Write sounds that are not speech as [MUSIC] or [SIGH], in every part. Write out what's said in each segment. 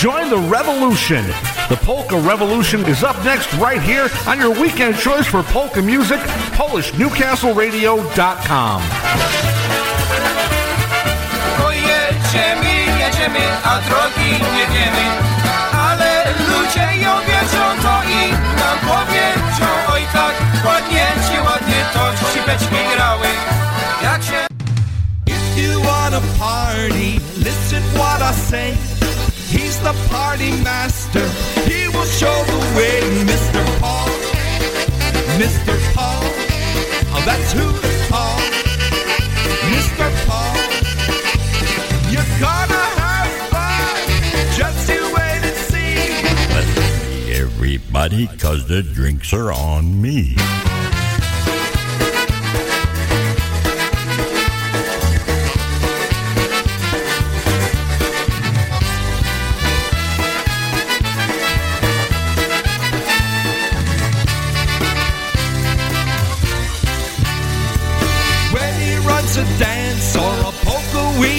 Join the revolution. The Polka Revolution is up next right here on your weekend choice for polka music, PolishNewcastleRadio.com. Pojedziemy, jedziemy, a drogi nie wiemy, ale ludzie ją wiedzą, to i nam powiedzą. Oj tak, ładnie ci, ładnie to ścipeczki grały, jak się... If you wanna party, listen what I say. He's the party master. He will show the way, Mr. Paul. Mr. Paul. Oh, that's who to call. Mr. Paul. You're gonna have fun. Just you wait and see. Everybody, cause the drinks are on me.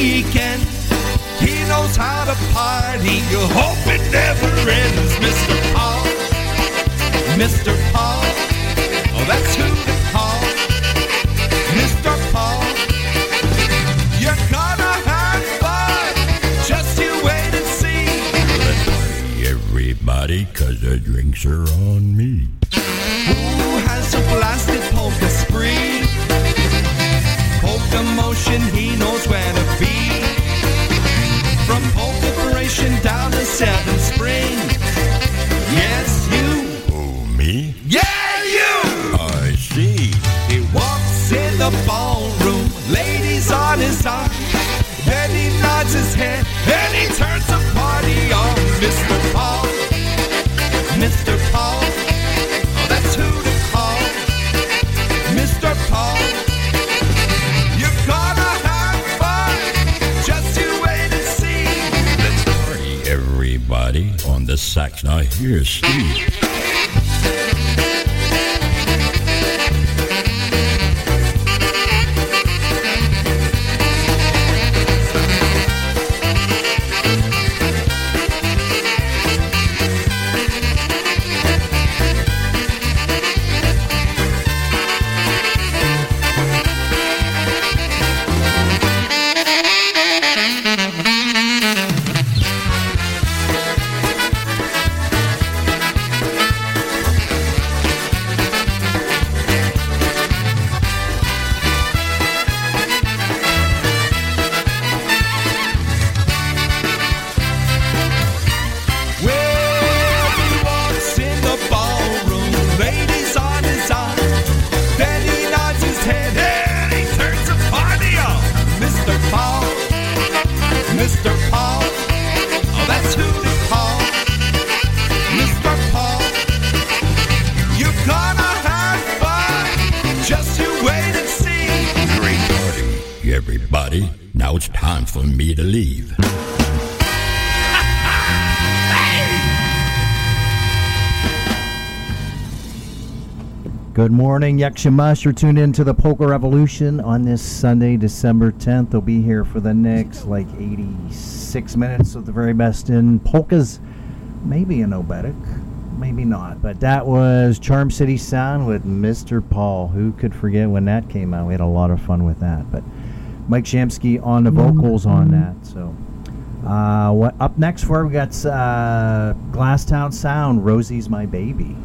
Weekend, he knows how to party. You hope it never ends, Mr. Paul. Mr. Paul. Oh, that's who to call. Mr. Paul. You're gonna have fun. Just you wait and see. Let's party, everybody, cause the drinks are on me. Down to Seven Spring. Sax. Now here's Steve. Morning, Yakshimash. You're tuned in to the Polka Revolution on this Sunday, December 10th. They'll be here for the next like 86 minutes of the very best in polkas, maybe an oberek, maybe not. But that was Charm City Sound with Mr. Paul. Who could forget when that came out? We had a lot of fun with that. But Mike Shamsky on the vocals on that. So, uh, what up next for we got uh, Glasstown Sound. Rosie's my baby.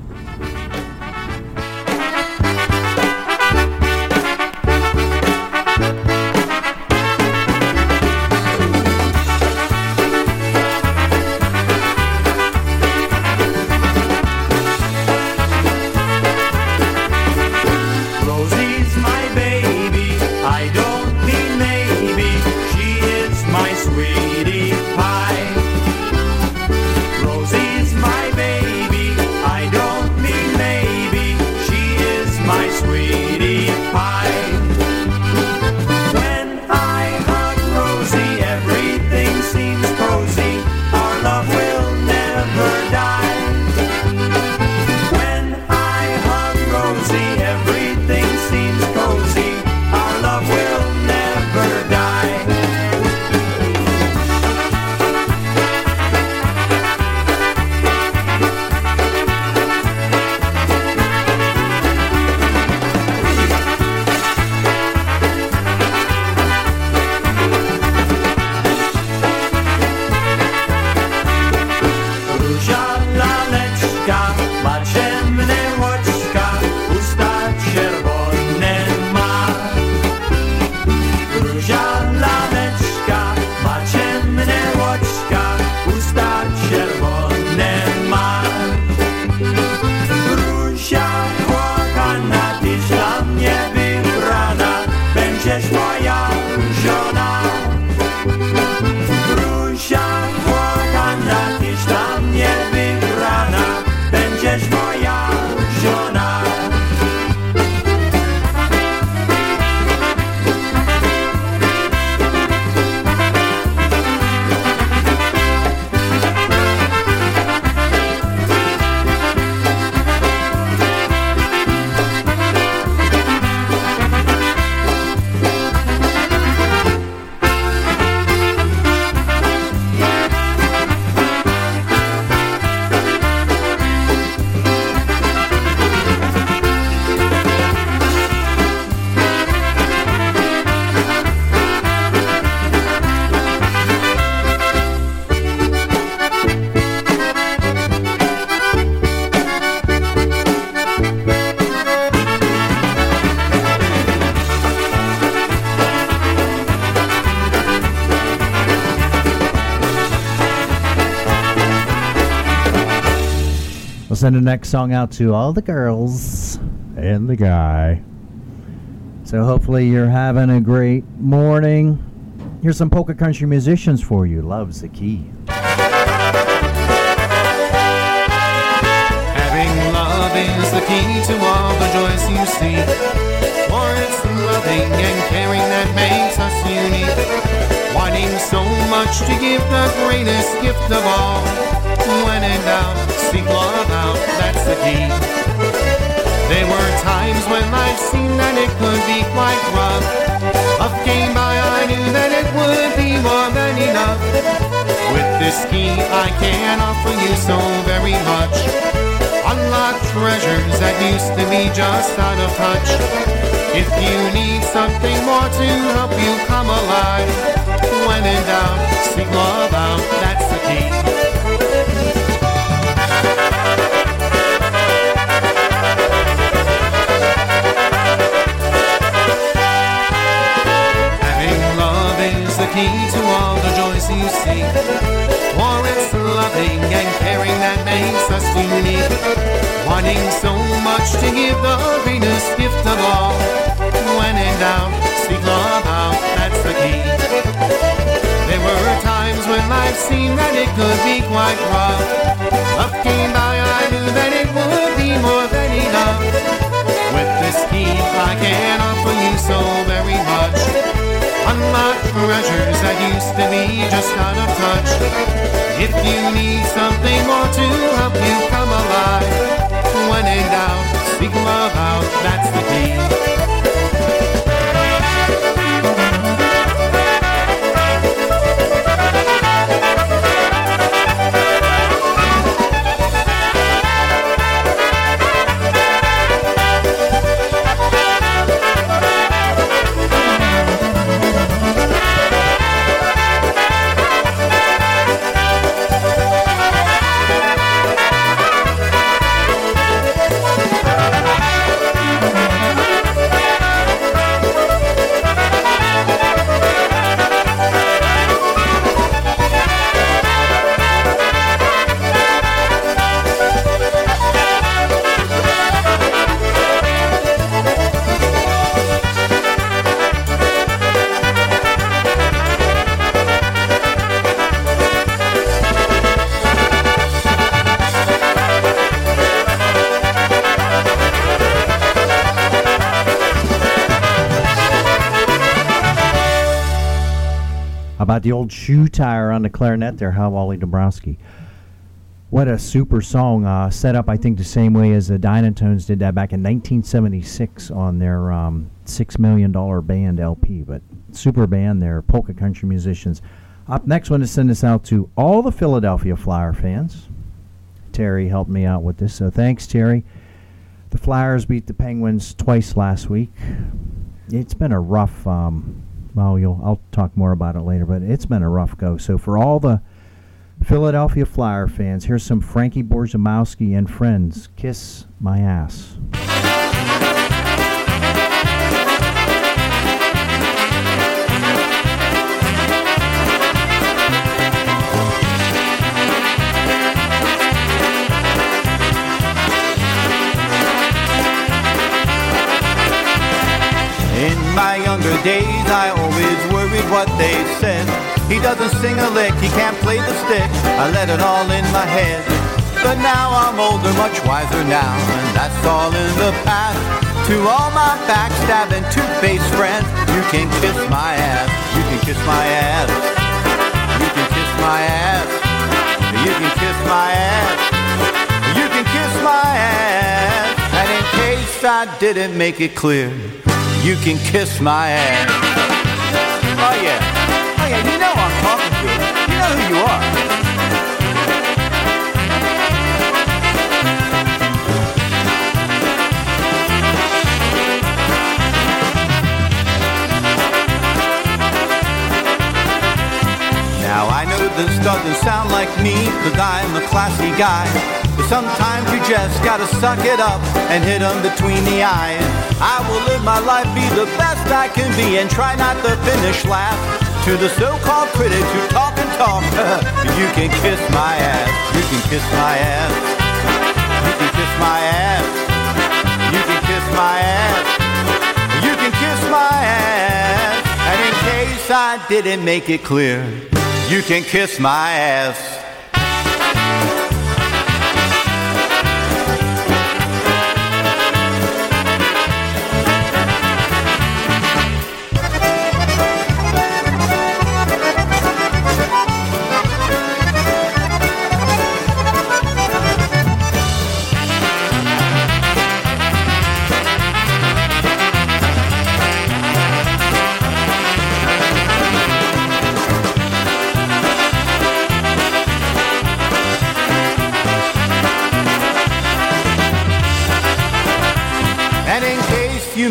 Next song out to all the girls and the guy. So hopefully you're having a great morning. Here's some polka country musicians for you. Love's the key. Having love is the key to all the joys you see. For it's the loving and caring that makes us unique. Wanting so much to give the greatest gift of all. When in doubt, seek love out, that's the key. There were times when life seemed that it could be quite rough. Love came by, I knew that it would be more than enough. With this key, I can offer you so very much. Unlock treasures that used to be just out of touch. If you need something more to help you come alive, when in doubt, seek love out, that's the key. Key to all the joys you see. For it's loving and caring that makes us unique. Wanting so much to give the greatest gift of all. When in doubt, seek love out, that's the key. There were times when life seemed that it could be quite rough. Love came by, I knew that it would be more than enough. With this key, I can offer you so very much. Unlock treasures that used to be just out of touch. If you need something more to help you come alive, when in doubt, speak love out, that's the key. The old shoe tire on the clarinet there? How Wally Dombrowski. What a super song. Uh, set up, I think, the same way as the Dynatones did that back in 1976 on their um, $6 million band LP. But super band there, polka country musicians. Up next, one to send this out to all the Philadelphia Flyer fans. Terry helped me out with this, so thanks, Terry. The Flyers beat the Penguins twice last week. It's been a rough. Um, well, you'll I'll talk more about it later, but it's been a rough go. So for all the Philadelphia Flyer fans, here's some Frankie Borzamowski and friends. Kiss my ass. Younger days, I always worried what they said. He doesn't sing a lick, he can't play the stick. I let it all in my head. But now I'm older, much wiser now, and that's all in the past. To all my backstabbing two-faced friends, you can kiss my ass. You can kiss my ass. You can kiss my ass. You can kiss my ass. You can kiss my ass. And in case I didn't make it clear, you can kiss my ass. Oh yeah. Oh yeah, you know I'm talking to. You You know who you are. Now I know this doesn't sound like me, cause I'm a classy guy. But sometimes you just gotta suck it up and hit 'em between the eyes. I will live my life, be the best I can be, and try not to finish last. To the so-called critics who talk and talk, [LAUGHS] you can kiss my ass. You can kiss my ass. You can kiss my ass. You can kiss my ass. You can kiss my ass. And in case I didn't make it clear, you can kiss my ass.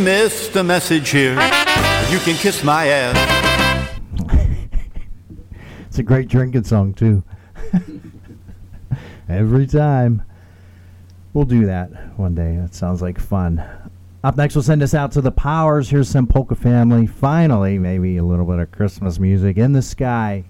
Missed a message here, you can kiss my ass. It's a great drinking song too. [LAUGHS] Every time. We'll do that one day. That sounds like fun. Up next, we'll send us out to the Powers. Here's some Polka Family. Finally, maybe a little bit of Christmas music in the sky.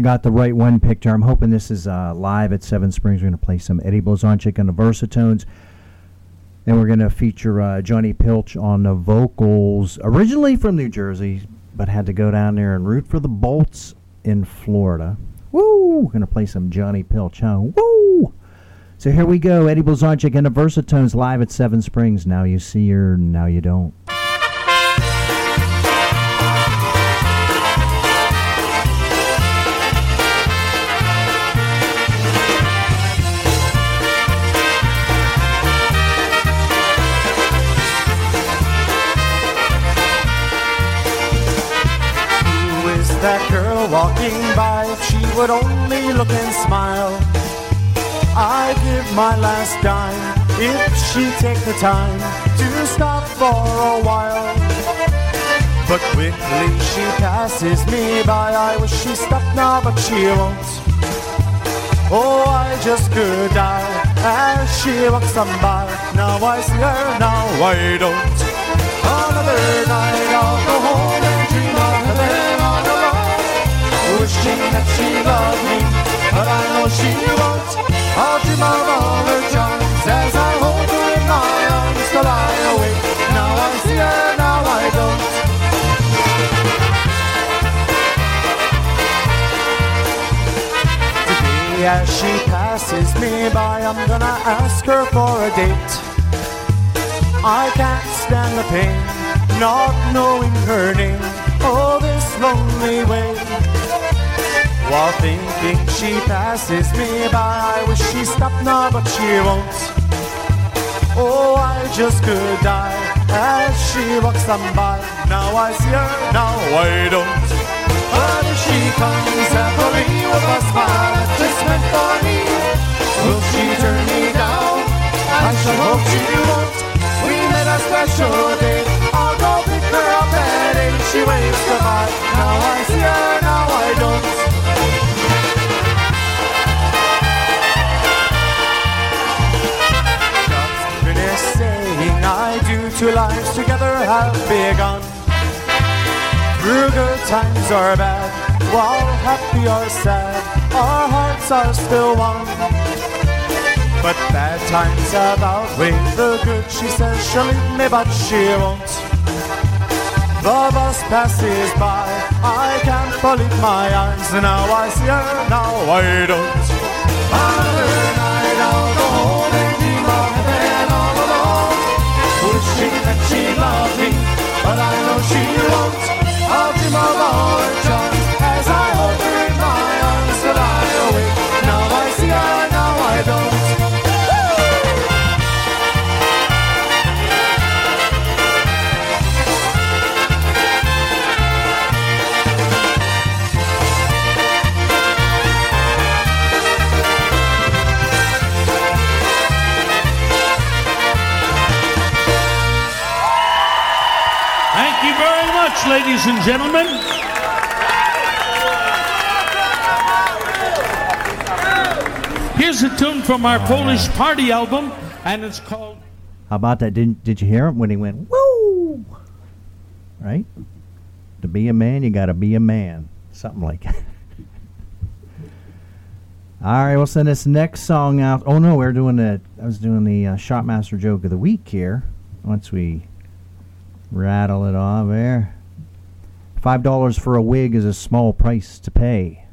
I got the right one picture. I'm hoping this is uh, live at Seven Springs. We're going to play some Eddie Blazonczyk on the Versatones. And we're going to feature uh, Johnny Pilch on the vocals, originally from New Jersey, but had to go down there and root for the Bolts in Florida. Woo! Going to play some Johnny Pilch, huh? Woo! So here we go. Eddie Blazonczyk and the Versatones live at Seven Springs. Now you see her, now you don't. Walking by? If she would only look and smile, I'd give my last dime if she'd take the time to stop for a while. But quickly she passes me by. I wish she stopped now, but she won't. Oh, I just could die as she walks on by. Now I see her, now I don't. Another night She that she loves me, but I know she won't. I'll do my her charm as I hold her in my arms to lie awake. Now I see her, now I don't. Today as she passes me by, I'm gonna ask her for a date. I can't stand the pain, not knowing her name. Oh, this lonely way. While thinking she passes me by, I wish she stopped now, but she won't. Oh, I just could die as she walks on by. Now I see her, now I don't. But if she comes happily with a smile just meant for me, will she turn me down? I shall hope she won't. We made a special date. I'll go pick her up at eight. She waves goodbye. Now I see her, now I don't. Two lives together have begun. Through good times or bad, while happy or sad, our hearts are still one. But bad times have outweighed the good. She says she'll leave me, but she won't. The bus passes by, I can't believe my eyes. Now I see her, now I don't. Another she. I'll dream of all ladies and gentlemen. Here's a tune from our Polish party album, and it's called How about that? Didn't did you hear him when he went woo? Right? To be a man, you got to be a man. Something like that. [LAUGHS] All right, we'll send this next song out. Oh no, we're doing the. I was doing the uh, Shotmaster joke of the week here. Once we rattle it off there, five dollars for a wig is a small price to pay.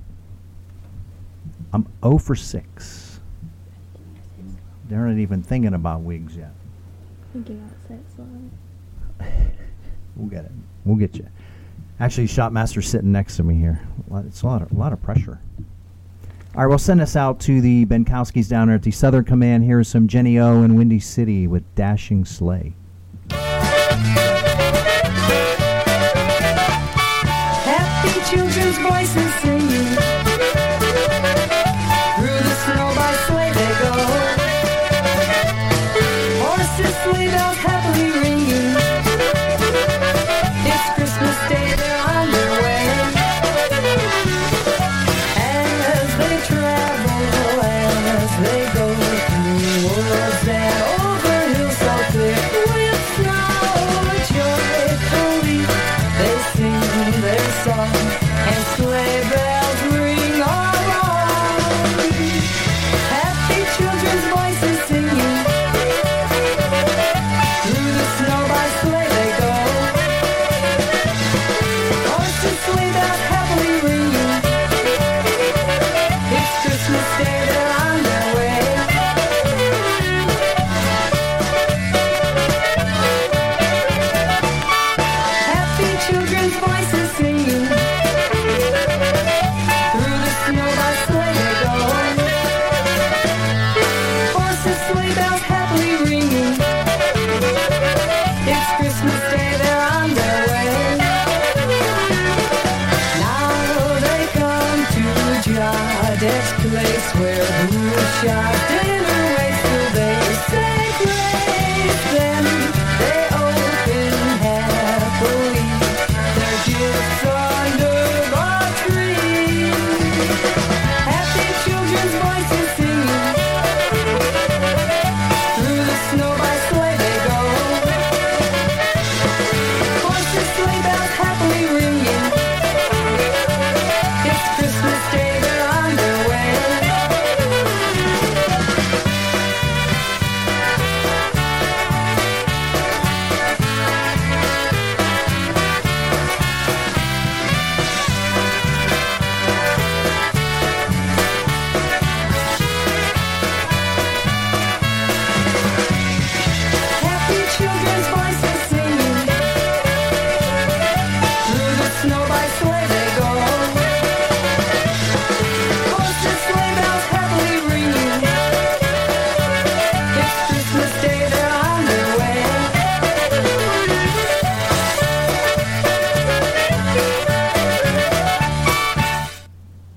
I'm 0 for six. They're not even thinking about wigs yet. Thinking outside slowly. [LAUGHS] We'll get it. We'll get you. Actually, Shotmaster's sitting next to me here. It's a lot of, a lot of pressure. All right, we'll send us out to the Benkowskis down there at the Southern Command. Here's some Jenny O and Windy City with Dashing Sleigh. Children's voices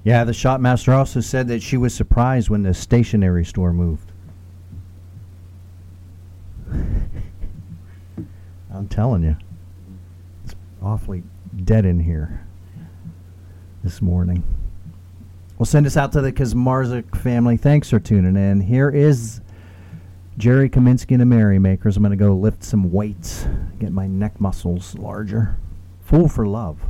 Yeah, the Shotmaster also said that she was surprised when the stationery store moved. [LAUGHS] I'm telling you, it's awfully dead in here this morning. We'll send us out to the Kazmarzik family. Thanks for tuning in. Here is Jerry Kaminsky and the Merrymakers. I'm going to go lift some weights, get my neck muscles larger. Fool for Love.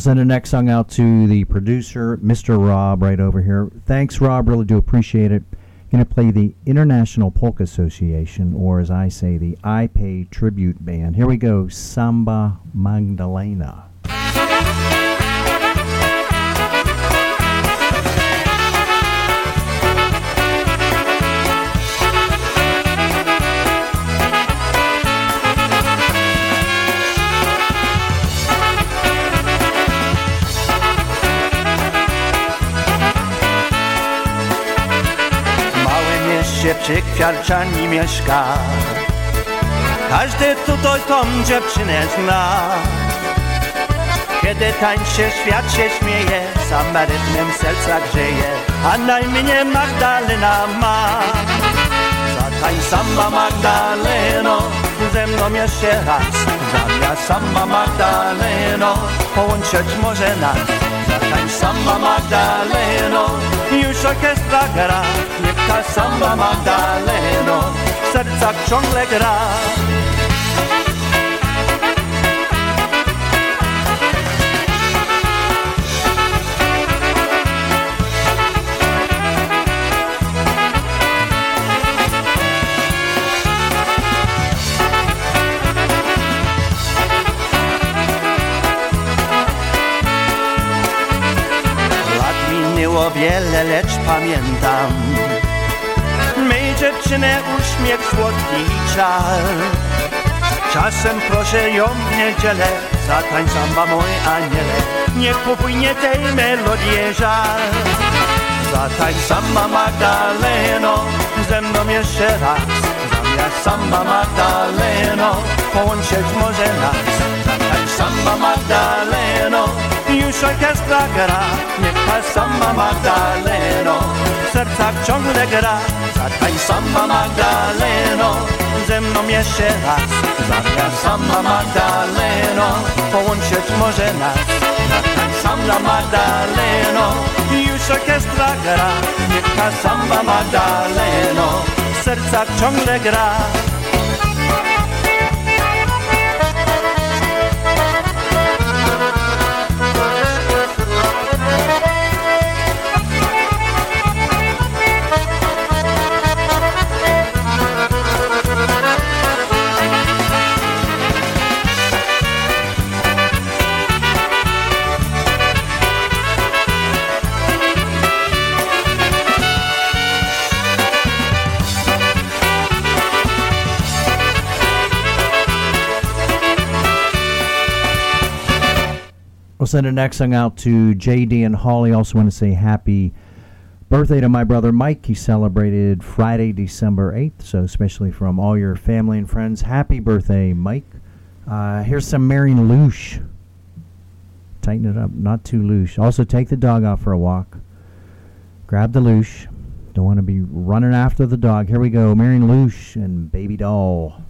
We'll send the next song out to the producer, Mr. Rob, right over here. Thanks, Rob. Really do appreciate it. Going to play the International Polka Association, or as I say, the I Pay Tribute Band. Here we go Samba Magdalena. Mieście przy kwiarczani mieszka Każdy tutaj tą dziewczynę zna. Kiedy tańczy świat się śmieje Samba rytmem serca grzeje A na imię Magdalena ma. Zatań samba Magdaleno Ze mną jeszcze raz. Zamiast samba Magdaleno Połączyć może nas. Zatań samba Magdaleno Już orkiestra gra Ta samba Magdaleno W sercach ciągle gra. Wiele, lecz pamiętam dziewczynę uśmiech słodki i czar. Czasem proszę ją w niedzielę, zatań samba mój aniele, nie kupujnie tej melodii żal. Zatań samba Magdaleno, ze mną jeszcze raz, zamiast samba Magdaleno, połączyć może nas. Zatań samba Magdaleno, już orkiestra gra, niech ta samba Magdaleno, w sercach ciągle gra. Zatań samba Magdaleno, ze mną jeszcze raz, zamiast samba Magdaleno, połączyć może nas. Zatań samba Magdaleno, już orkiestra gra, niech ta samba Magdaleno, w sercach ciągle gra. Send the next song out to JD and Holly. Also want to say happy birthday to my brother Mike. He celebrated Friday, December 8th. So, especially from all your family and friends, happy birthday, Mike. Uh, here's some Marion Lush. Tighten it up, not too loose. Also, take the dog out for a walk. Grab the loosh. Don't want to be running after the dog. Here we go. Marion Lush and Baby Doll.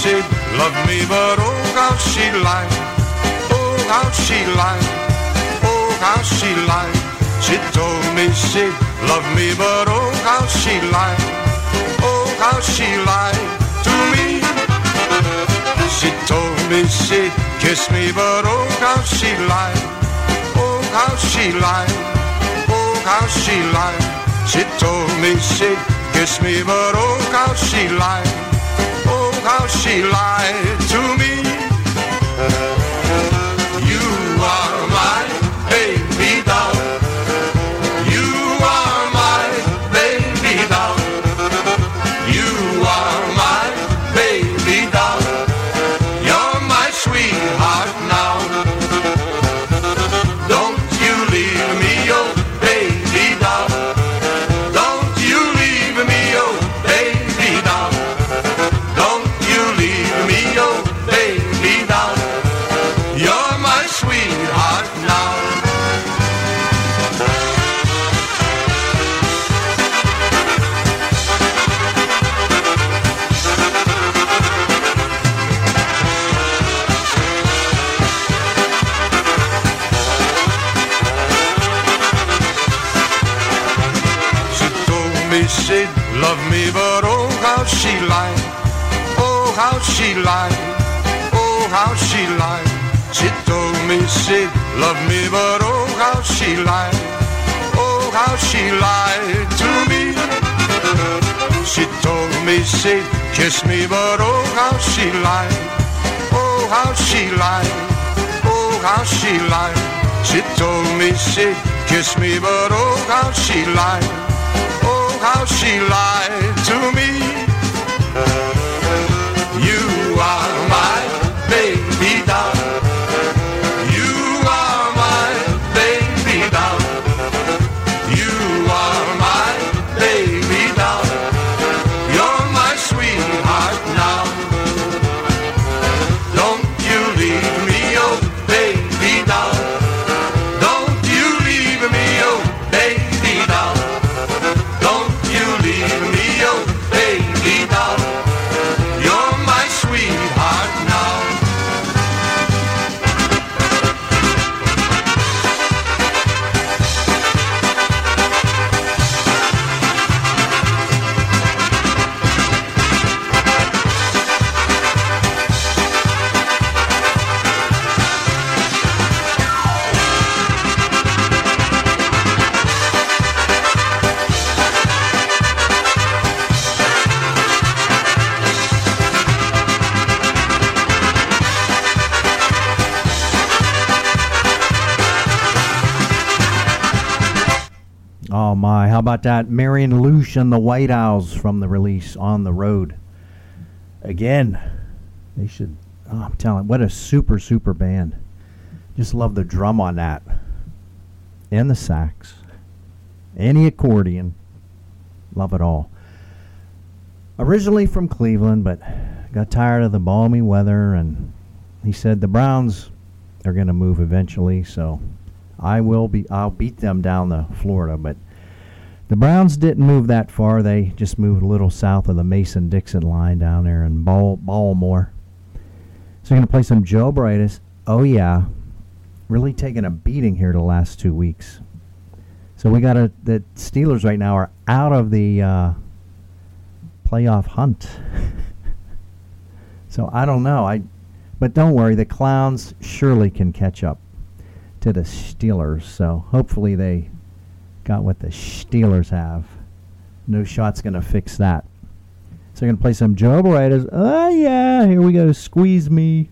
She'd love me, but oh how she lied. Oh how she lied. Oh how she lied. She told me she loved me, but oh how she lied. Oh how she lied to me. She told me she kissed me, but oh how she lied. Oh how she lied. Oh how she lied. She told me she kissed me, but oh how she lied. How she lied to me. Love me, but oh how she lied. Oh how she lied. Oh how she lied. She told me she loved me, but oh how she lied. Oh how she lied to me. She told me she kissed me, but oh how she lied. Oh how she lied. Oh how she lied. She told me she kissed me, but oh how she lied. How she lied to me. About that? Marion Lush and the White Owls from the release On the Road. Again, they should. Oh, I'm telling, what a super super band. Just love the drum on that, and the sax, any accordion. Love it all. Originally from Cleveland, but got tired of the balmy weather, and he said the Browns are going to move eventually, so I will be. I'll beat them down to Florida, but the Browns didn't move that far. They just moved a little south of the Mason-Dixon line down there in Bal- Baltimore. So you're going to play some Joe Brightis. Oh yeah, really taking a beating here the last two weeks. So we got a the Steelers right now are out of the uh, playoff hunt. [LAUGHS] so I don't know. I, but don't worry, the Clowns surely can catch up to the Steelers. So hopefully they got what the Steelers have. No shot's gonna fix that. So you're gonna play some Joe Barretta's. Oh yeah, here we go. Squeeze me.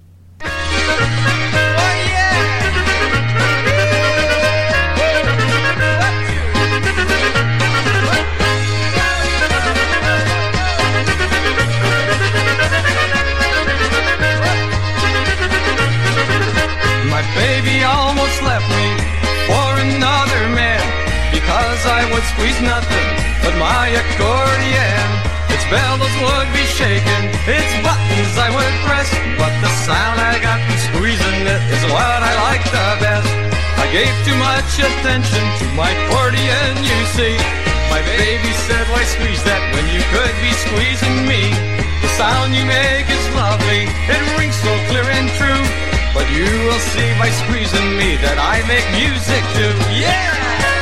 Squeeze nothing but my accordion. Its bellows would be shaking, its buttons I would press, but the sound I got from squeezing it is what I like the best. I gave too much attention to my accordion, you see. My baby said, why squeeze that when you could be squeezing me? The sound you make is lovely, it rings so clear and true. But you will see by squeezing me that I make music too. Yeah!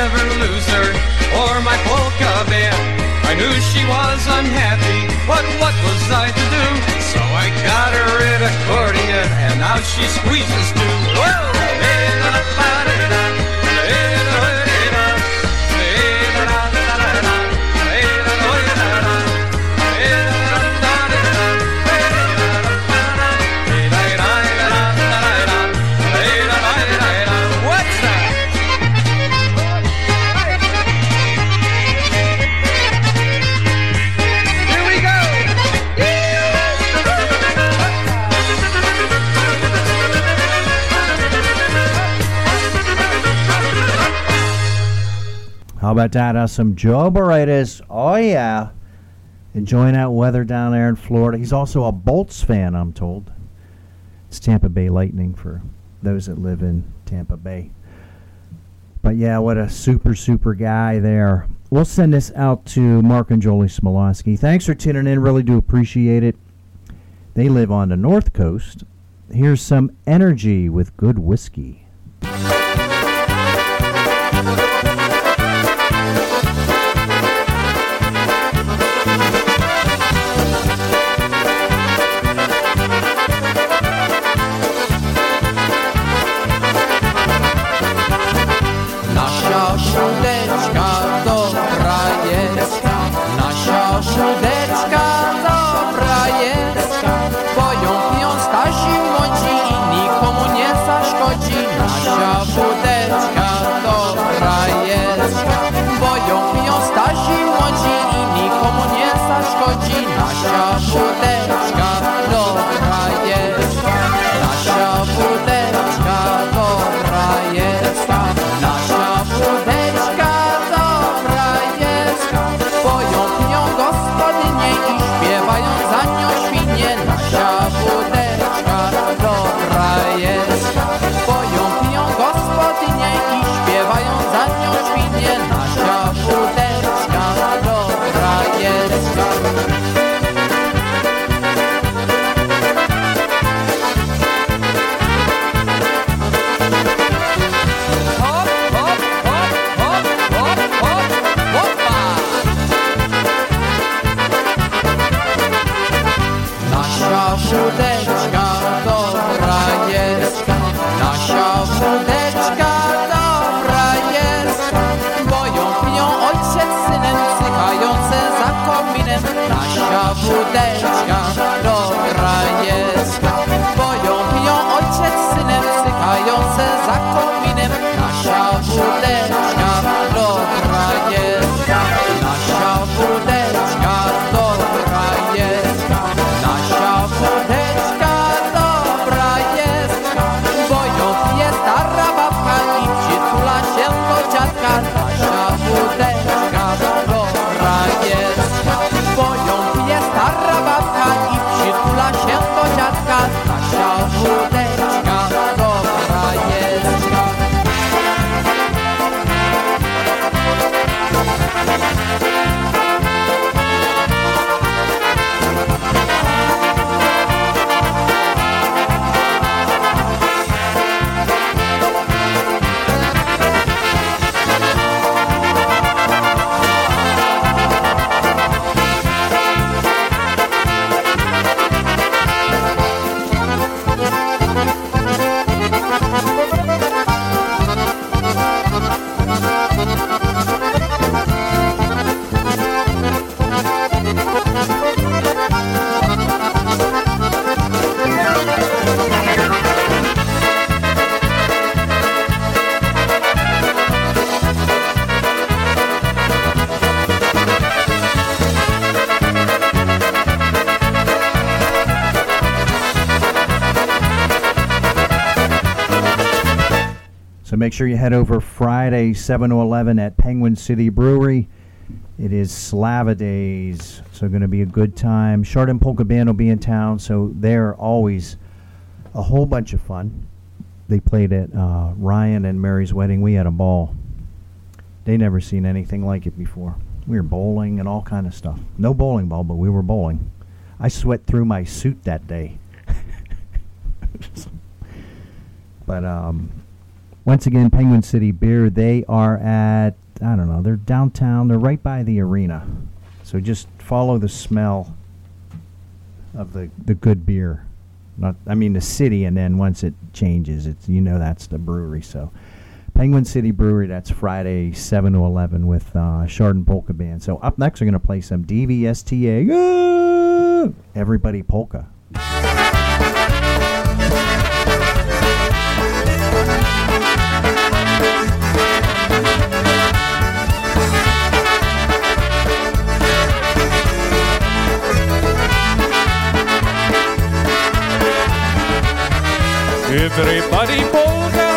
Never lose her or my polka band. I knew she was unhappy, but what was I to do? So I got her an accordion, and now she squeezes too. Whoa! What's How about that? Uh, some Joe Barretas. Oh, yeah. Enjoying that weather down there in Florida. He's also a Bolts fan, I'm told. It's Tampa Bay Lightning for those that live in Tampa Bay. But yeah, what a super, super guy there. We'll send this out to Mark and Jolie Smolowski. Thanks for tuning in. Really do appreciate it. They live on the North Coast. Here's some energy with good whiskey. Make sure you head over Friday, 7 to 11 at Penguin City Brewery. It is Slava Days, so going to be a good time. Chardon Polka Band will be in town, so they're always a whole bunch of fun. They played at uh, Ryan and Mary's wedding. We had a ball. They never seen anything like it before. We were bowling and all kind of stuff. No bowling ball, but we were bowling. I sweat through my suit that day. [LAUGHS] but um, once again, Penguin City Beer, they are at, I don't know, they're downtown. They're right by the arena. So just follow the smell of the, the good beer. Not, I mean, the city, and then once it changes, it's you know that's the brewery. So Penguin City Brewery, that's Friday, 7 to 11 with uh, Chardon Polka Band. So up next, we're going to play some DVSTA. Everybody Polka. Everybody polka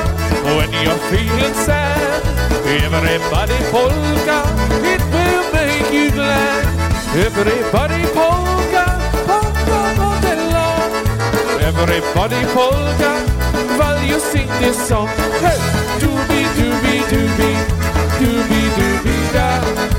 when you're feeling sad. Everybody polka, it will make you glad. Everybody polka, polka all day long. Everybody polka while you sing this song. Hey, doobie doobie doobie, doobie doobie da,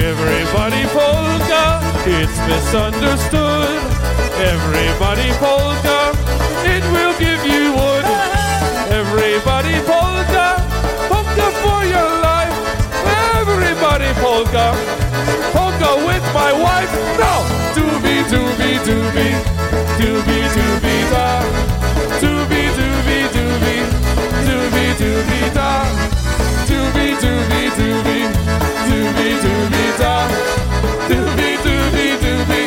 Everybody polka, it's misunderstood. Everybody polka, it will give you wood. Everybody polka, polka, polka with my wife. Now, doobie doobie doobie, doobie doobie da, doobie doobie doobie, doobie doobie da, doobie doobie doobie, doobie doobie da, doobie doobie doobie,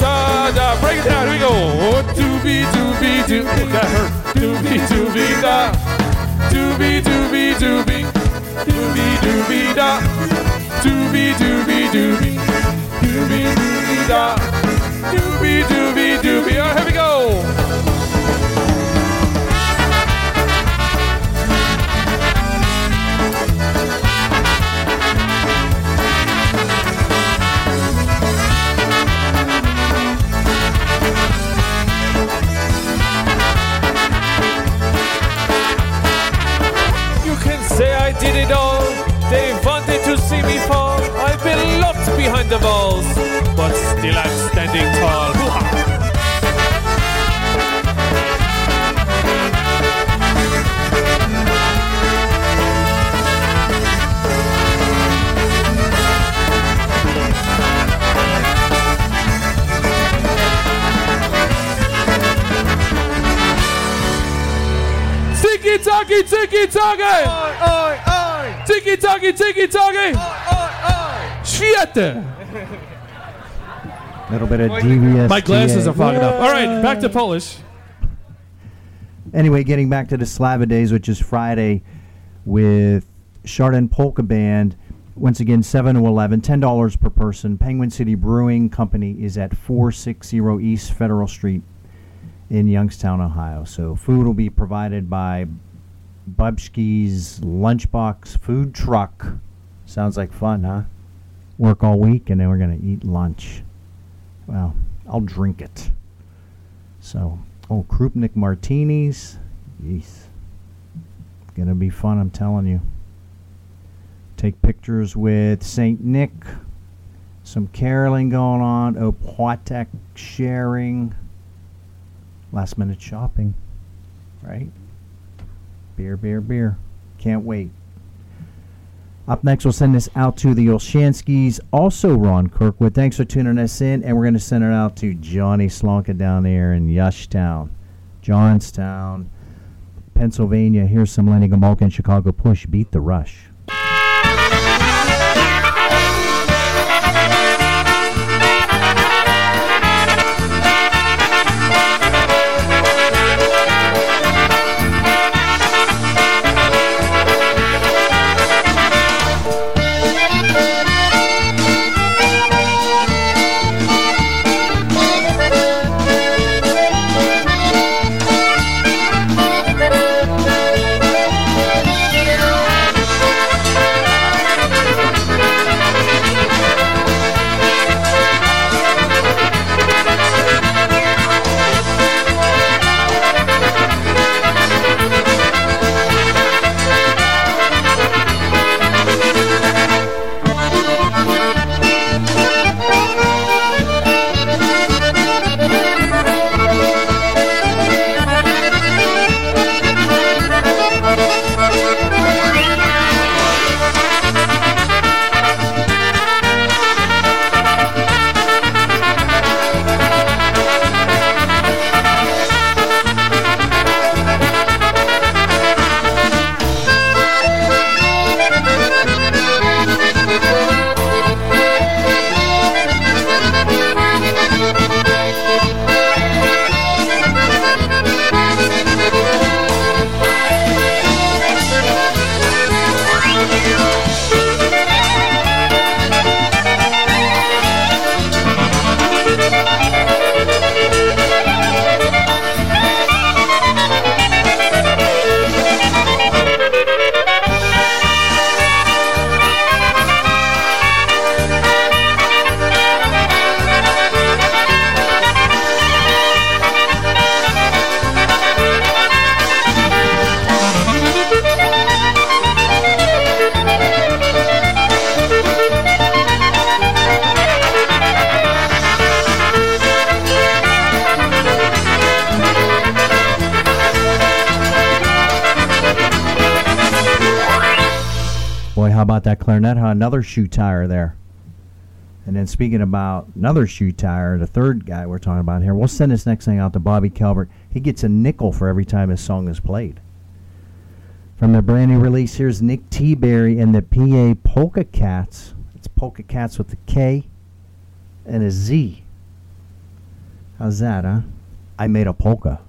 da da. Break it down. Here we go. Oh, doobie doobie doobie. That hurt. Doobie doobie da, doobie doobie doobie, doobie doobie da, Doobie doobie doobie. Doobie doobie da. Doobie doobie doobie. Oh, here we go. say I did it all. They've behind the balls, but still I'm standing tall. Hoo-ha. Tiki taki, tiki taki! Tiki taki, tiki taki! Oh, oh, oh. Świetnie! little bit of devious. My glasses are fogging up. All right, back to Polish. Anyway, getting back to the Slava Days, which is Friday, with Chardon Polka Band. Once again, 7 to 11, $10 per person. Penguin City Brewing Company is at 460 East Federal Street in Youngstown, Ohio. So food will be provided by Bubsky's Lunchbox Food Truck. Sounds like fun, huh? Work all week, and then we're going to eat lunch. Well, I'll drink it. So, oh, Krupnik martinis. Yeesh. Gonna be fun, I'm telling you. Take pictures with St. Nick. Some caroling going on. Opłatek sharing. Last minute shopping. Right? Beer, beer, beer. Can't wait. Up next, we'll send this out to the Olshanskis, also Ron Kirkwood. Thanks for tuning us in, and we're going to send it out to Johnny Slonka down there in Yushtown, Johnstown, Pennsylvania. Here's some Lenny Gomulka and Chicago Push. Beat the Rush. Another shoe tire there. And then speaking about another shoe tire, the third guy we're talking about here, we'll send this next thing out to Bobby Calvert. He gets a nickel for every time his song is played. From the brand new release, here's Nick T. Berry and the PA Polka Katz. It's Polka Katz with a K and a Z. How's that, huh? I made a polka.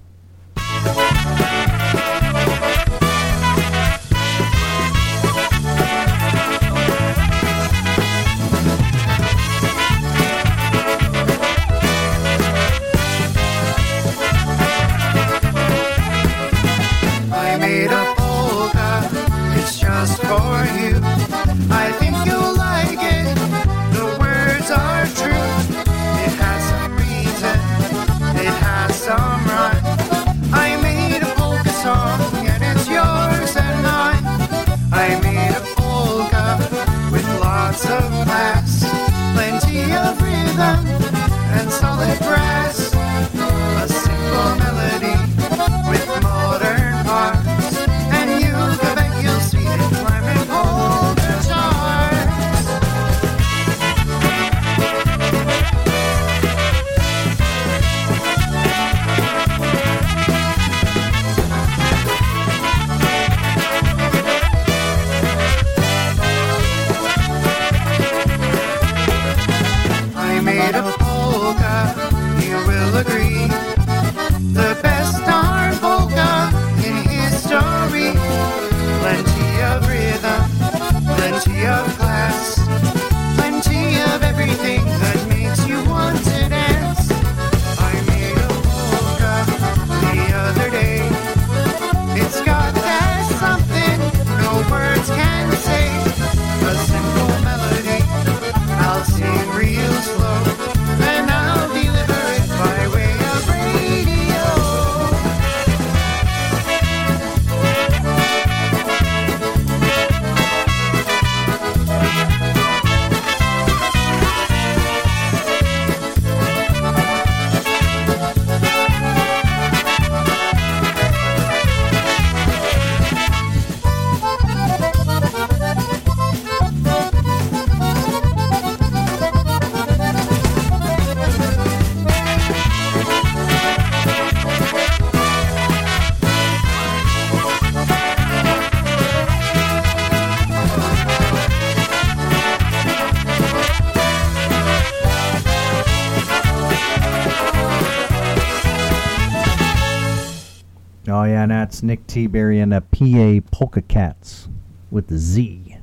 Nick T-Berry and the PA Polka Katz with the Z.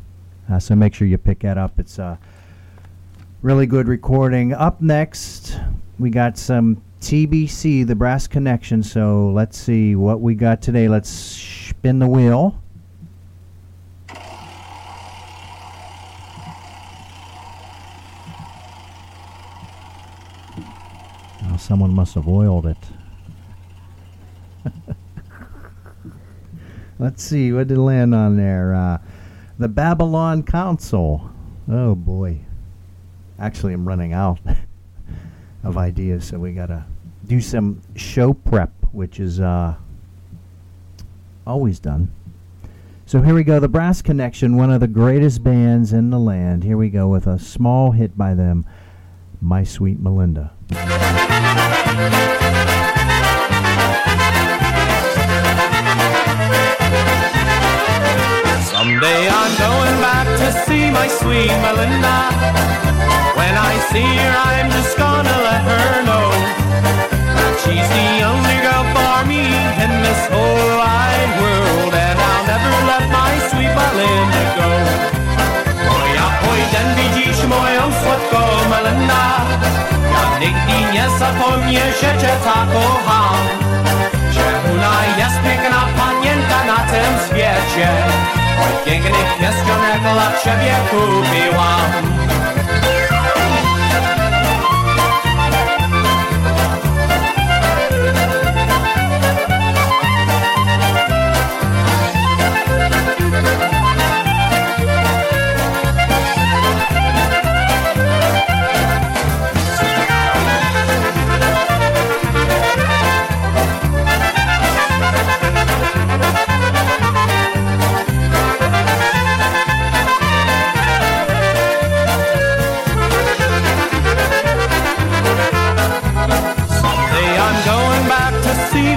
Uh, so make sure you pick that up. It's a really good recording. Up next, we got some TBC, the Brass Connection. So let's see what we got today. Let's spin the wheel. Oh, someone must have oiled it. Let's see, what did it land on there? Uh, the Babylon Council. Oh boy. Actually, I'm running out [LAUGHS] of ideas, so we gotta do some show prep, which is uh, always done. So here we go, the Brass Connection, one of the greatest bands in the land. Here we go with a small hit by them, My Sweet Melinda. Someday I'm going back to see my sweet Melinda. When I see her, I'm just gonna let her know that she's the only girl for me in this whole wide world, and I'll never let my sweet Melinda go. Moja pójdę dziś moją słodką Melinda. Ja nigdy nie zapomnę, że cię tak kocham. Że ona jest piękna panienka na tym świecie. Oj, pięknych pieskonek dla ciebie kupiłam.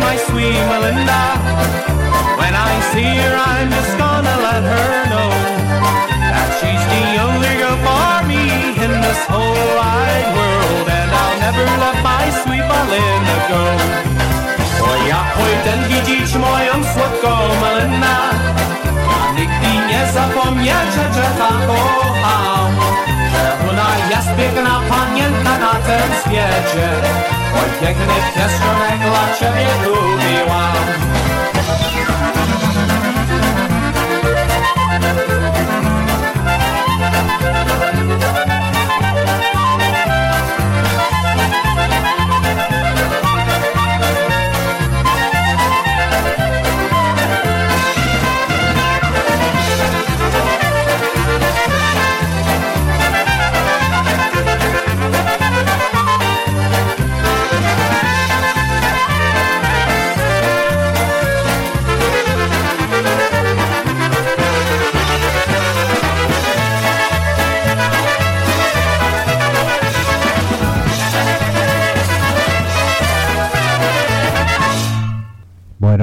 My sweet Melinda. When I see her, I'm just gonna let her know that she's the only girl for me in this whole wide world, and I'll never let my sweet Melinda go. Bo ja pójdę widzieć moją słodką Melinda. Ja nigdy nie zapomnę, że cię tak kocham. Że ona jest piękna panienka na tym świecie. Oj, piękny pieskonek dla ciebie lubiłam. Boy,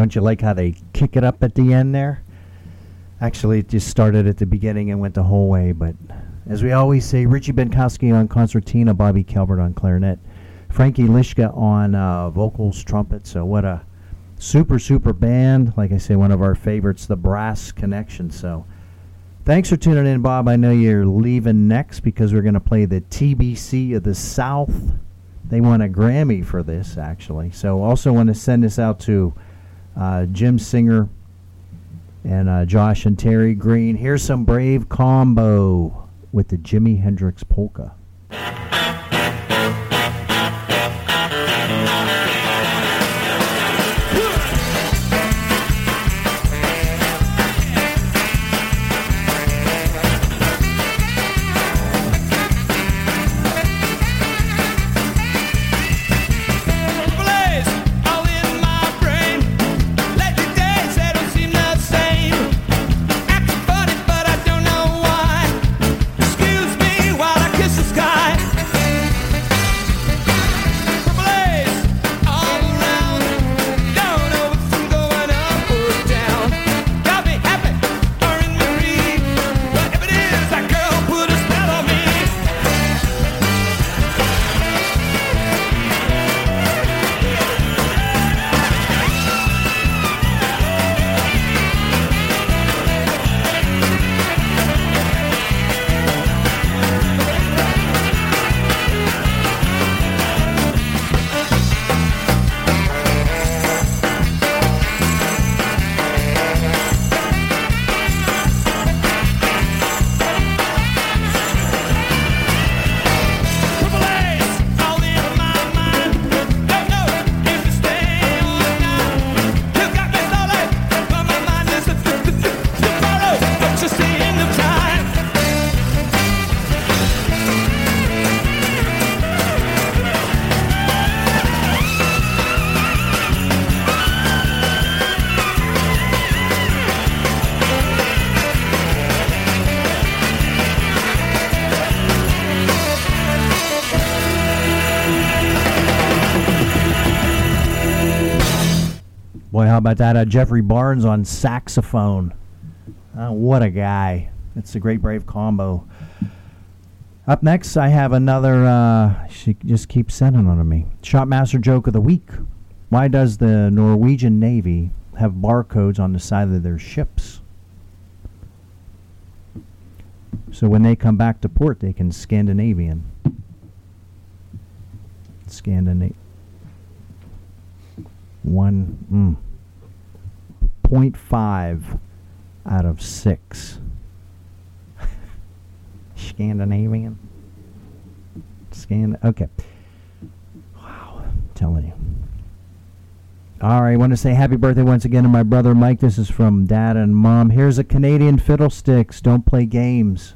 don't you like how they kick it up at the end there? Actually, it just started at the beginning and went the whole way. But as we always say, Richie Benkowski on concertina, Bobby Calvert on clarinet, Frankie Lishka on uh, vocals, trumpet. So what a super, super band. Like I say, one of our favorites, the Brass Connection. So thanks for tuning in, Bob. I know you're leaving next because we're going to play the TBC of the South. They won a Grammy for this, actually. So also want to send this out to uh, Jim Singer and uh, Josh and Terry Green. Here's some brave combo with the Jimi Hendrix polka. That? Uh, Jeffrey Barnes on saxophone. Uh, what a guy. It's a great brave combo. Up next, I have another. Uh, she just keeps sending on to me. Shotmaster joke of the week. Why does the Norwegian Navy have barcodes on the side of their ships? So when they come back to port, they can Scandinavian. Scandinavian. One. Mm, 0.5 out of 6. [LAUGHS] Scandinavian. Scan. Okay. Wow. I'm telling you. All right. I want to say happy birthday once again to my brother Mike. This is from dad and mom. Here's a Canadian fiddlesticks. Don't play games.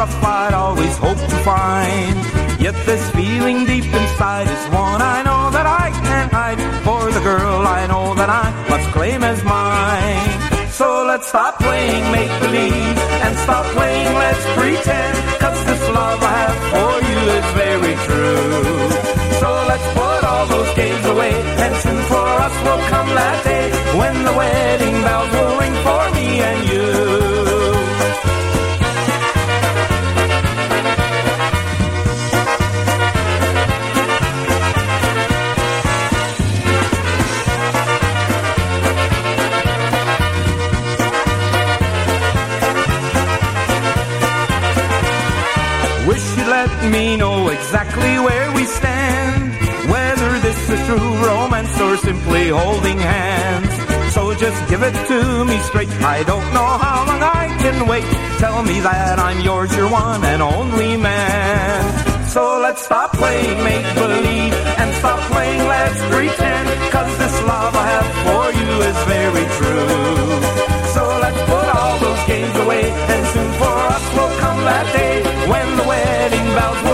Rough I'd always hoped to find. Yet this feeling deep inside is one I know that I can't hide. For the girl I know that I must claim as mine. So let's stop playing make believe and stop playing let's pretend. Cause this love I have for you is very true. So let's put all those games away and soon for us will come that day when the wedding bells will ring for me and you. Exactly where we stand. Whether this is true romance or simply holding hands. So just give it to me straight. I don't know how long I can wait. Tell me that I'm yours, your one and only man. So let's stop playing make believe and stop playing let's pretend. Cause this love I have for you is very true. So let's put all those games away and soon for us will come that day when the wedding bells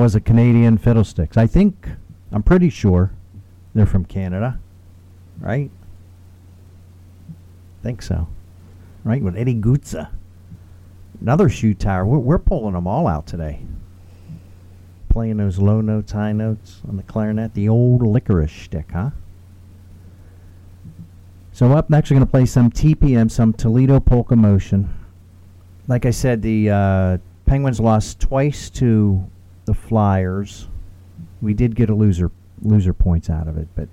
was a Canadian Fiddlesticks. I think, I'm pretty sure they're from Canada, right? think so. Right, with Eddie Gutza. Another shoe tire. We're, we're pulling them all out today. Playing those low notes, high notes on the clarinet. The old licorice stick, huh? So up next, we're going to play some TPM, some Toledo Polka Motion. Like I said, the uh, Penguins lost twice to the Flyers. We did get a loser loser points out of it, but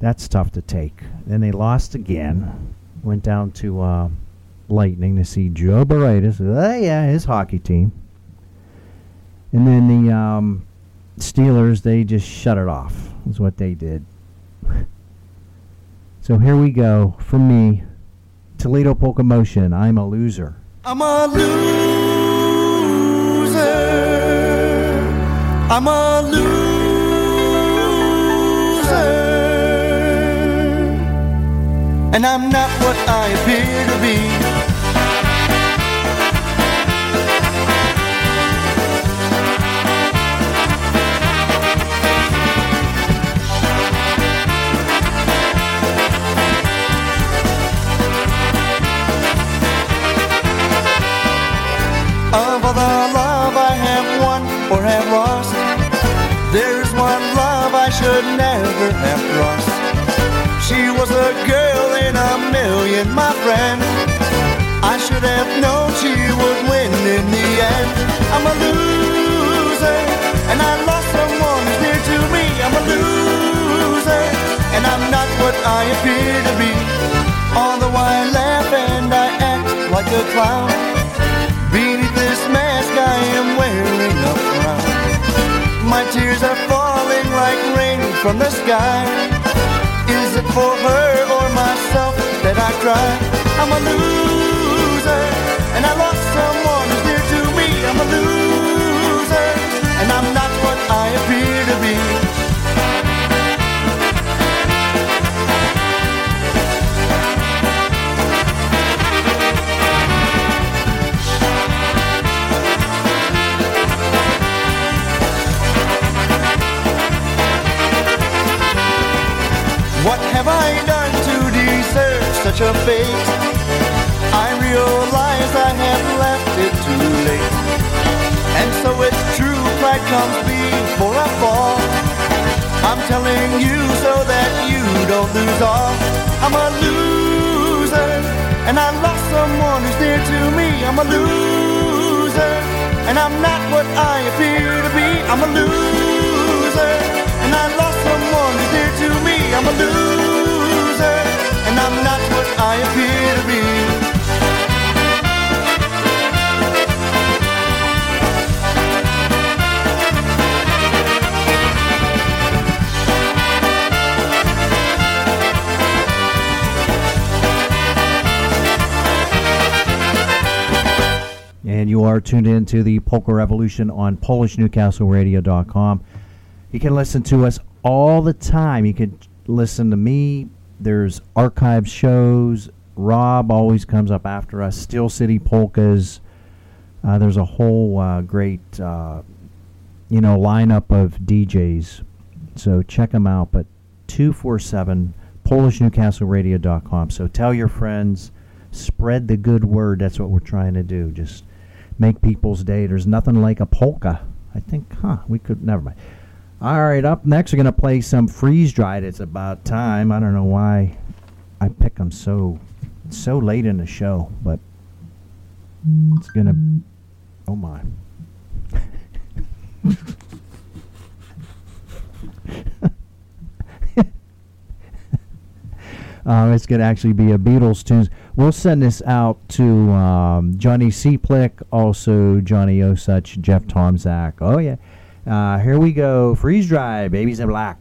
that's tough to take. Then they lost again. Went down to uh, Lightning to see Joe Baraitis. Oh yeah, his hockey team. And then the um, Steelers, they just shut it off. Is what they did. [LAUGHS] so here we go. From me, Toledo Polka Motion. I'm a loser. I'm a loser. I'm a loser, and I'm not what I appear to be. Of all the love I have won or have never have crossed. She was a girl in a million, my friend. I should have known she would win in the end. I'm a loser, and I lost someone who's dear to me. I'm a loser, and I'm not what I appear to be. Although I laugh and I act like a clown, My tears are falling like rain from the sky. Is it for her or myself that I cry? I'm a loser, and I lost someone who's dear to me. I'm a loser, and I'm not what I appear to be. Such a fate? I realize I have left it too late. And so it's true, pride comes before I fall. I'm telling you so that you don't lose all. I'm a loser, and I lost someone who's dear to me. I'm a loser, and I'm not what I appear to be. I'm a loser, and I lost someone who's dear to me. I'm a loser, I'm not what I appear to be. And you are tuned in to the Polka Revolution on PolishNewcastleRadio.com. You can listen to us all the time. You can listen to me. There's archive shows. Rob always comes up after us. Steel City Polkas. Uh, there's a whole uh, great, uh, you know, lineup of DJs. So check them out. But 247 PolishNewcastleRadio.com. So tell your friends, spread the good word. That's what we're trying to do. Just make people's day. There's nothing like a polka. I think, huh? We could, never mind. All right, up next, we're going to play some freeze dried. It's about time. I don't know why I pick them so so late in the show, but it's going to. Oh, my. [LAUGHS] Uh, it's going to actually be a Beatles tunes. We'll send this out to um, Johnny Seaplick, also Johnny Osuch, Jeff Tomzak. Oh, yeah. Uh, here we go. Freeze dry, Baby's in Black.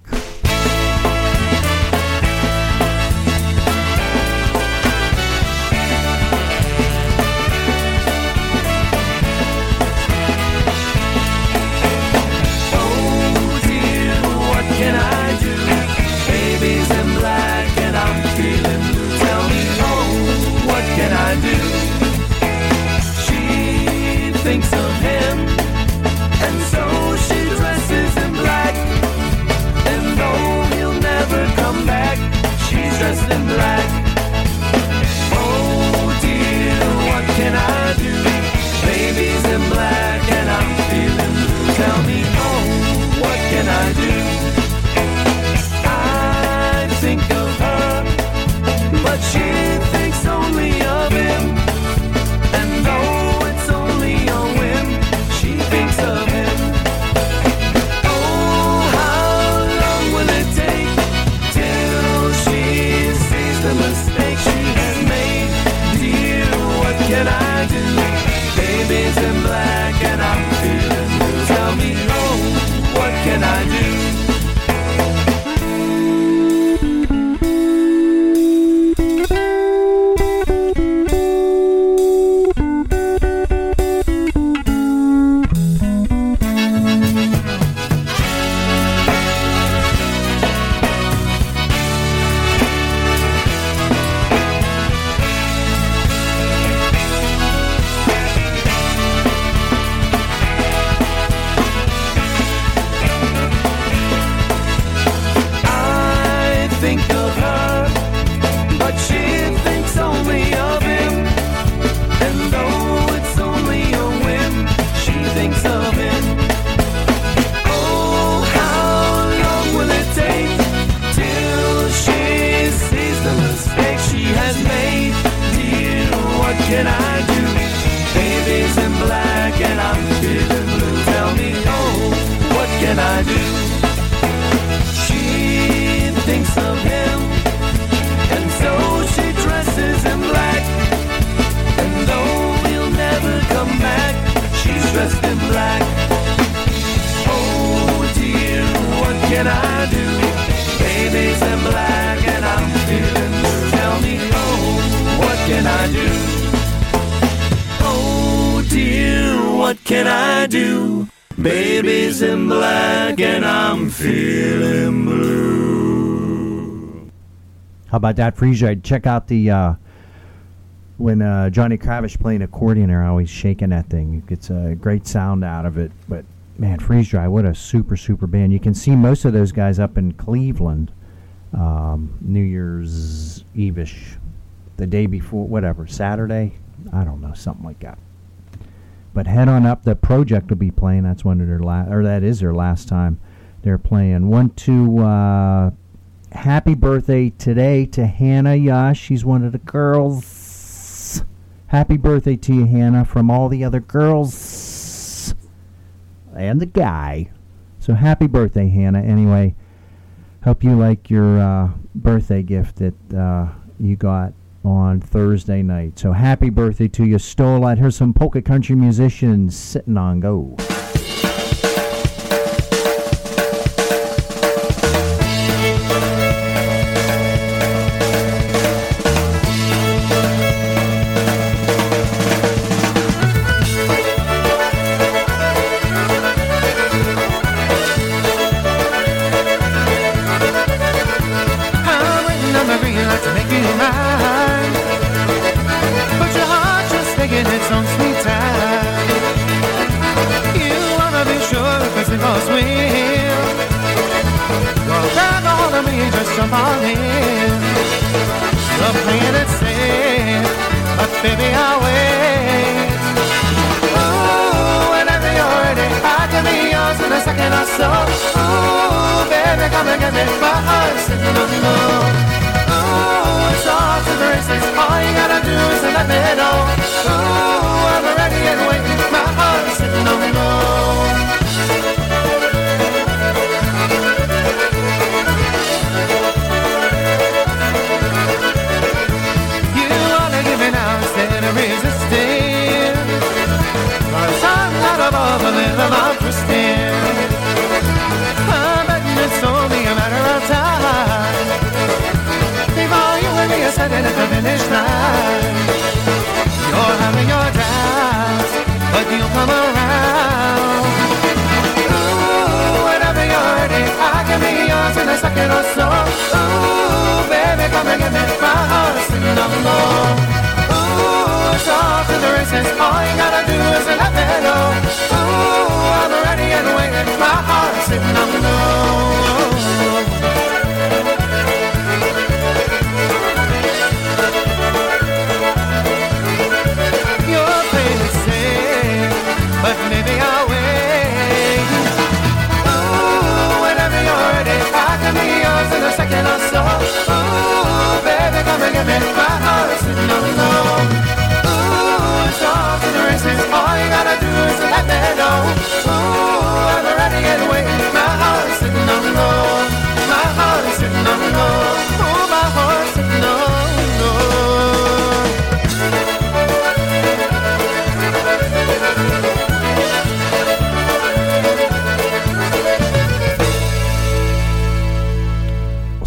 About that, Freeze? Dry check out the uh, when uh, Johnny Kravish playing accordion there, always shaking that thing. It gets a great sound out of it. But man, Freeze Dry, what a super super band! You can see most of those guys up in Cleveland, um, New Year's Eve-ish, the day before, whatever, Saturday. I don't know, something like that. But head on up. The project will be playing. That's one of their last, or that is their last time they're playing. One two. uh, happy birthday today to Hannah Yash. She's one of the girls. Happy birthday to you, Hannah, from all the other girls and the guy. So happy birthday, Hannah. Anyway, hope you like your uh, birthday gift that uh, you got on Thursday night. So happy birthday to you, Stolat. Here's some polka country musicians sitting on go.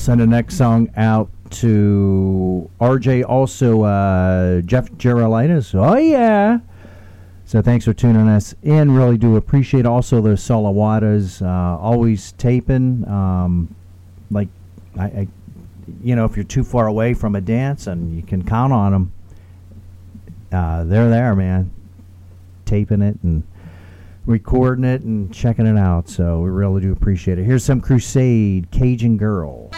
Send the next song out to RJ, also uh, Jeff Gerolitis. Oh, yeah. So thanks for tuning us in. Really do appreciate also the Salawatas uh, always taping. Um, like, I, I, you know, if you're too far away from a dance and you can count on them, uh, they're there, man. Taping it and recording it and checking it out. So we really do appreciate it. Here's some Crusade Cajun Girl.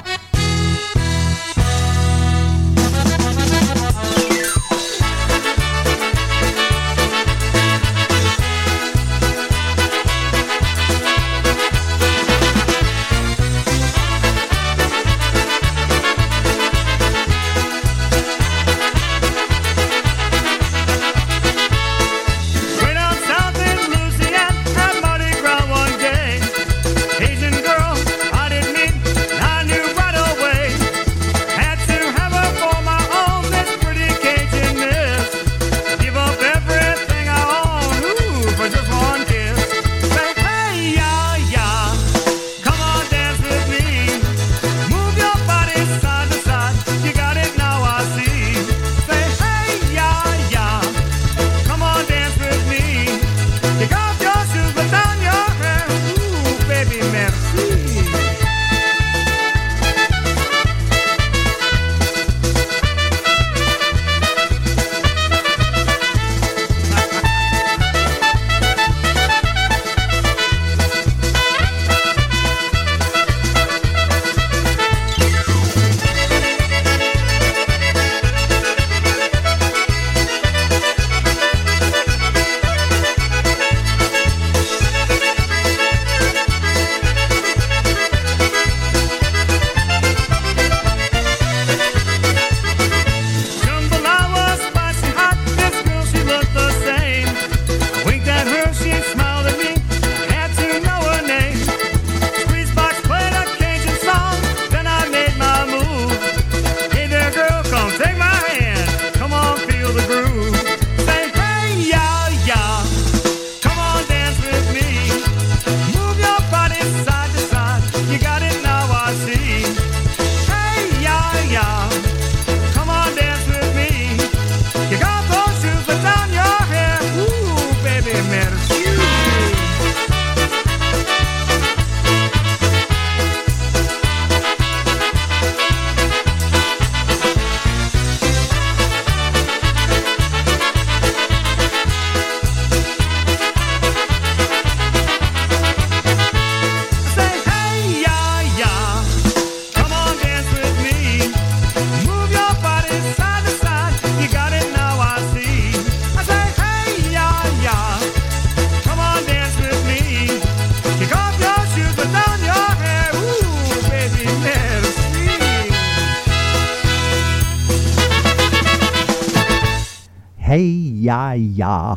Ya Ya.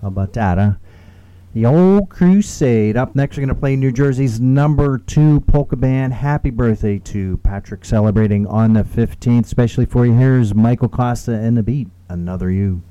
How about that, huh? The Old Crusade. Up next, we're going to play New Jersey's number two polka band. Happy birthday to Patrick, celebrating on the 15th. Especially for you, here's Michael Costa and the beat, Another You.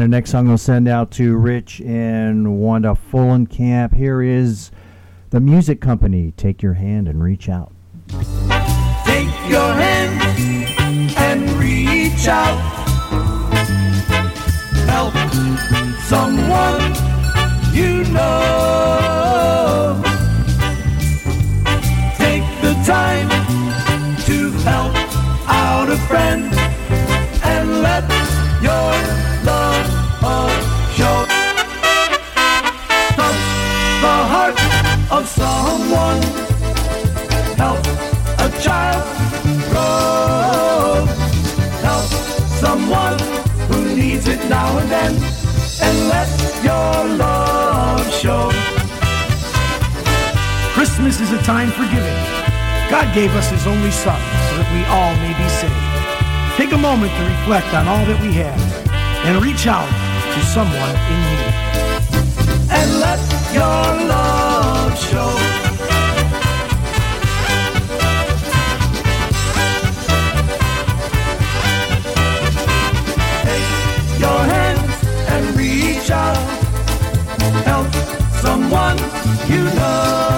And the next song we'll send out to Rich and Wanda Fullenkamp. Here is the music company. Take your hand and reach out. Take your hand and reach out. Help someone you know. Take the time to help out a friend and let your love show. Touch the heart of someone. Help a child grow. Help someone who needs it now and then. And let your love show. Christmas is a time for giving. God gave us His only Son so that we all may be saved. Take a moment to reflect on all that we have and reach out to someone in need. And let your love show. Take your hands and reach out. Help someone you know.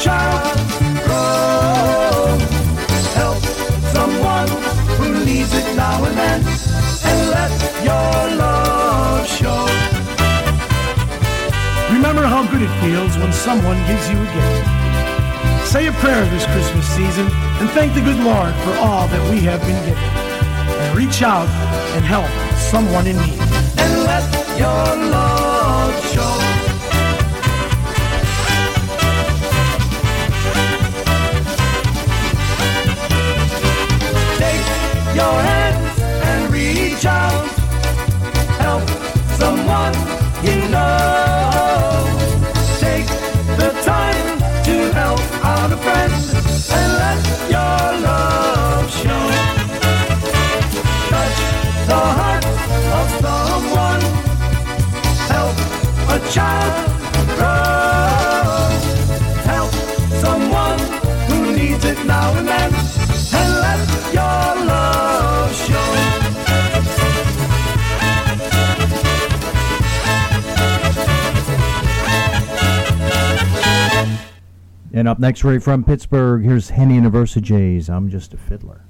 Child grow. Help someone who needs it now and then, and let your love show. Remember how good it feels when someone gives you a gift. Say a prayer this Christmas season and thank the good Lord for all that we have been given. And reach out and help someone in need. And let your love show. Your hands and reach out. Help someone you know. Take the time to help out a friend and let your love show. Touch the heart of someone. Help a child And up next, right from Pittsburgh, here's Henny University Jays. I'm just a fiddler.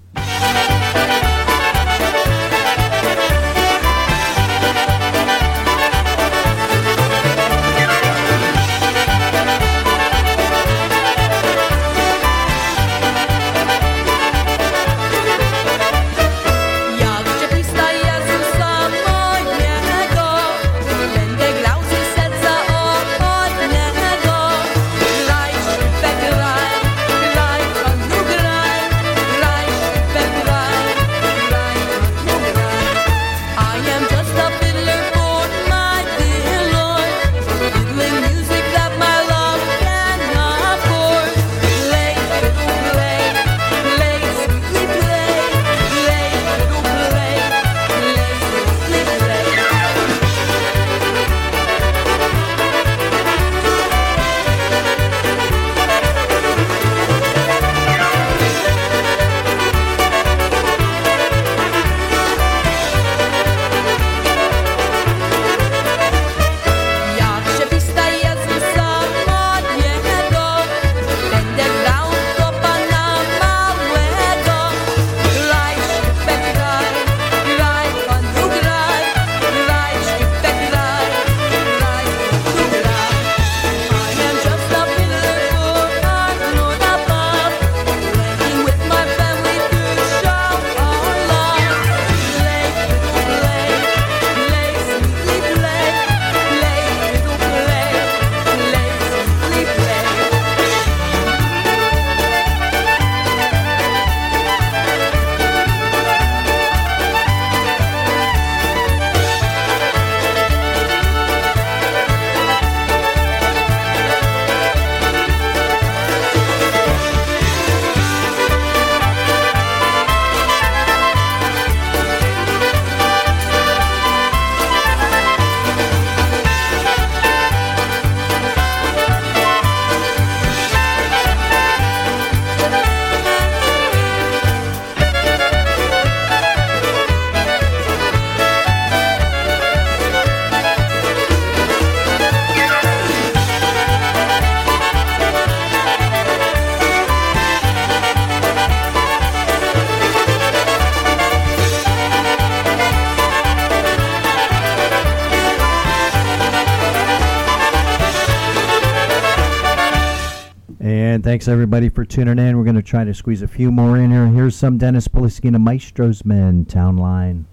Thanks everybody for tuning in. We're going to try to squeeze a few more in here. Here's some Dennis Polisky and Maestro's Men, Town Line.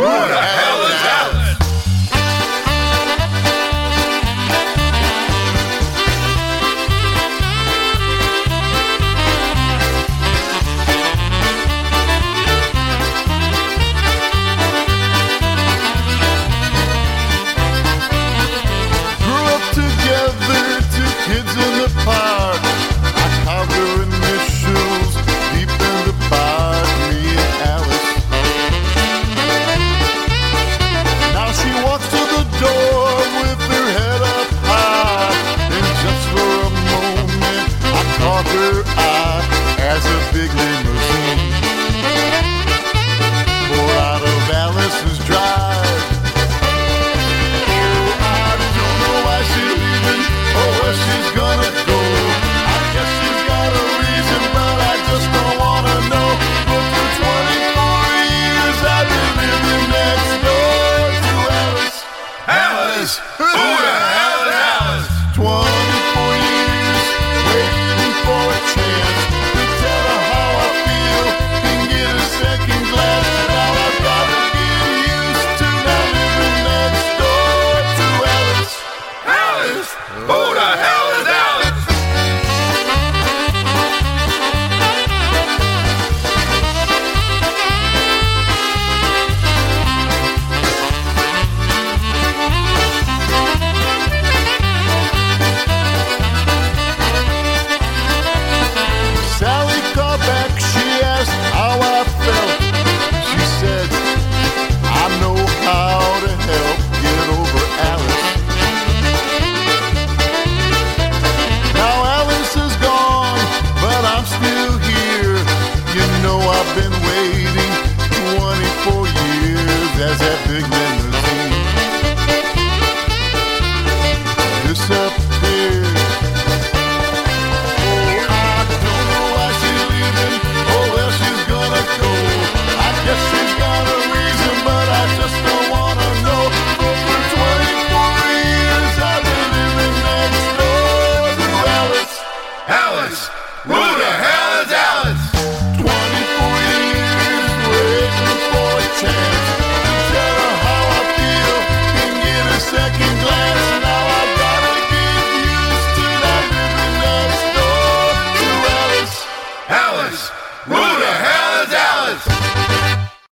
Loucura! É.